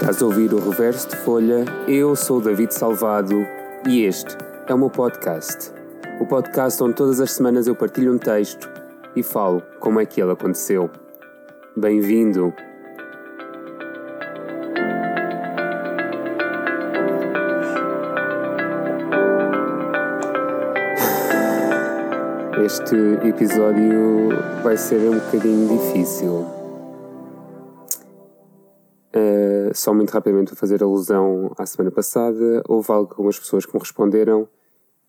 Estás a ouvir o Reverso de Folha, eu sou David Salvado e este é o meu podcast. O podcast onde todas as semanas eu partilho um texto e falo como é que ele aconteceu. Bem-vindo! Este episódio vai ser um bocadinho difícil. Uh, só muito rapidamente fazer alusão à semana passada, houve algumas pessoas que me responderam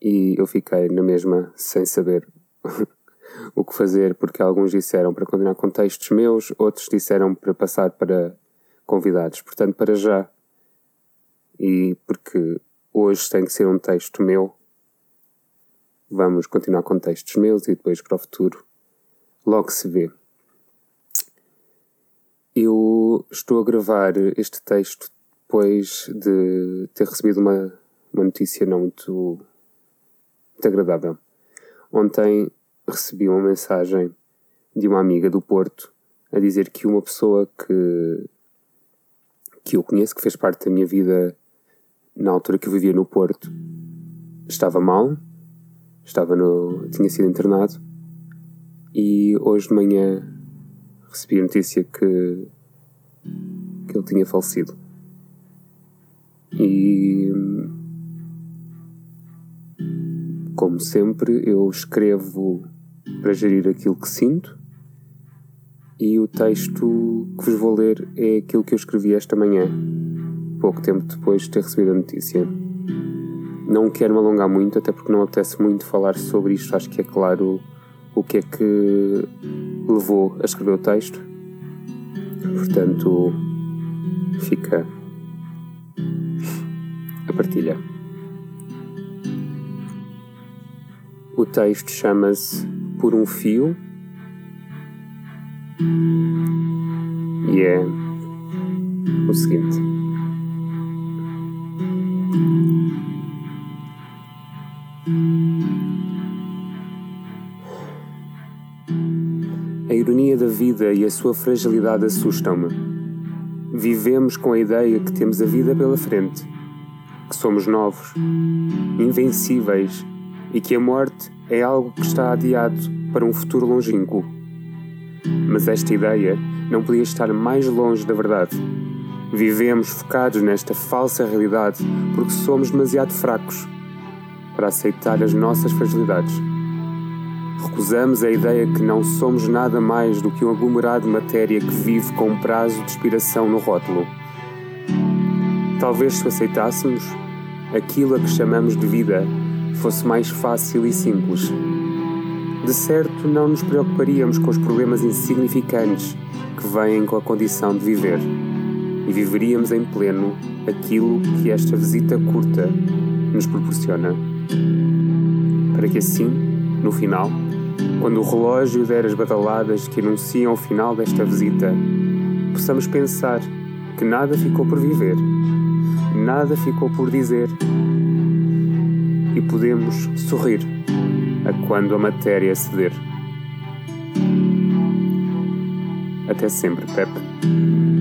e eu fiquei na mesma sem saber o que fazer, porque alguns disseram para continuar com textos meus, outros disseram para passar para convidados. Portanto, para já, e porque hoje tem que ser um texto meu, vamos continuar com textos meus e depois para o futuro logo se vê. Eu estou a gravar este texto depois de ter recebido uma, uma notícia não muito, muito agradável. Ontem recebi uma mensagem de uma amiga do Porto a dizer que uma pessoa que, que eu conheço, que fez parte da minha vida na altura que eu vivia no Porto, estava mal, estava no, tinha sido internado e hoje de manhã recebi a notícia que, que ele tinha falecido. E como sempre, eu escrevo para gerir aquilo que sinto e o texto que vos vou ler é aquilo que eu escrevi esta manhã, pouco tempo depois de ter recebido a notícia. Não quero me alongar muito, até porque não apetece muito falar sobre isto. Acho que é claro o que é que levou a escrever o texto. Portanto, fica a partilha. O texto chama-se Por um Fio e é o seguinte. A ironia da vida e a sua fragilidade assustam-me. Vivemos com a ideia que temos a vida pela frente, que somos novos, invencíveis e que a morte é algo que está adiado para um futuro longínquo. Mas esta ideia não podia estar mais longe da verdade. Vivemos focados nesta falsa realidade porque somos demasiado fracos para aceitar as nossas fragilidades. Recusamos a ideia que não somos nada mais do que um aglomerado de matéria que vive com um prazo de expiração no rótulo. Talvez se aceitássemos, aquilo a que chamamos de vida fosse mais fácil e simples. De certo, não nos preocuparíamos com os problemas insignificantes que vêm com a condição de viver e viveríamos em pleno aquilo que esta visita curta nos proporciona para que assim, no final, quando o relógio der as badaladas que anunciam o final desta visita, possamos pensar que nada ficou por viver, nada ficou por dizer e podemos sorrir a quando a matéria ceder. Até sempre, Pepe.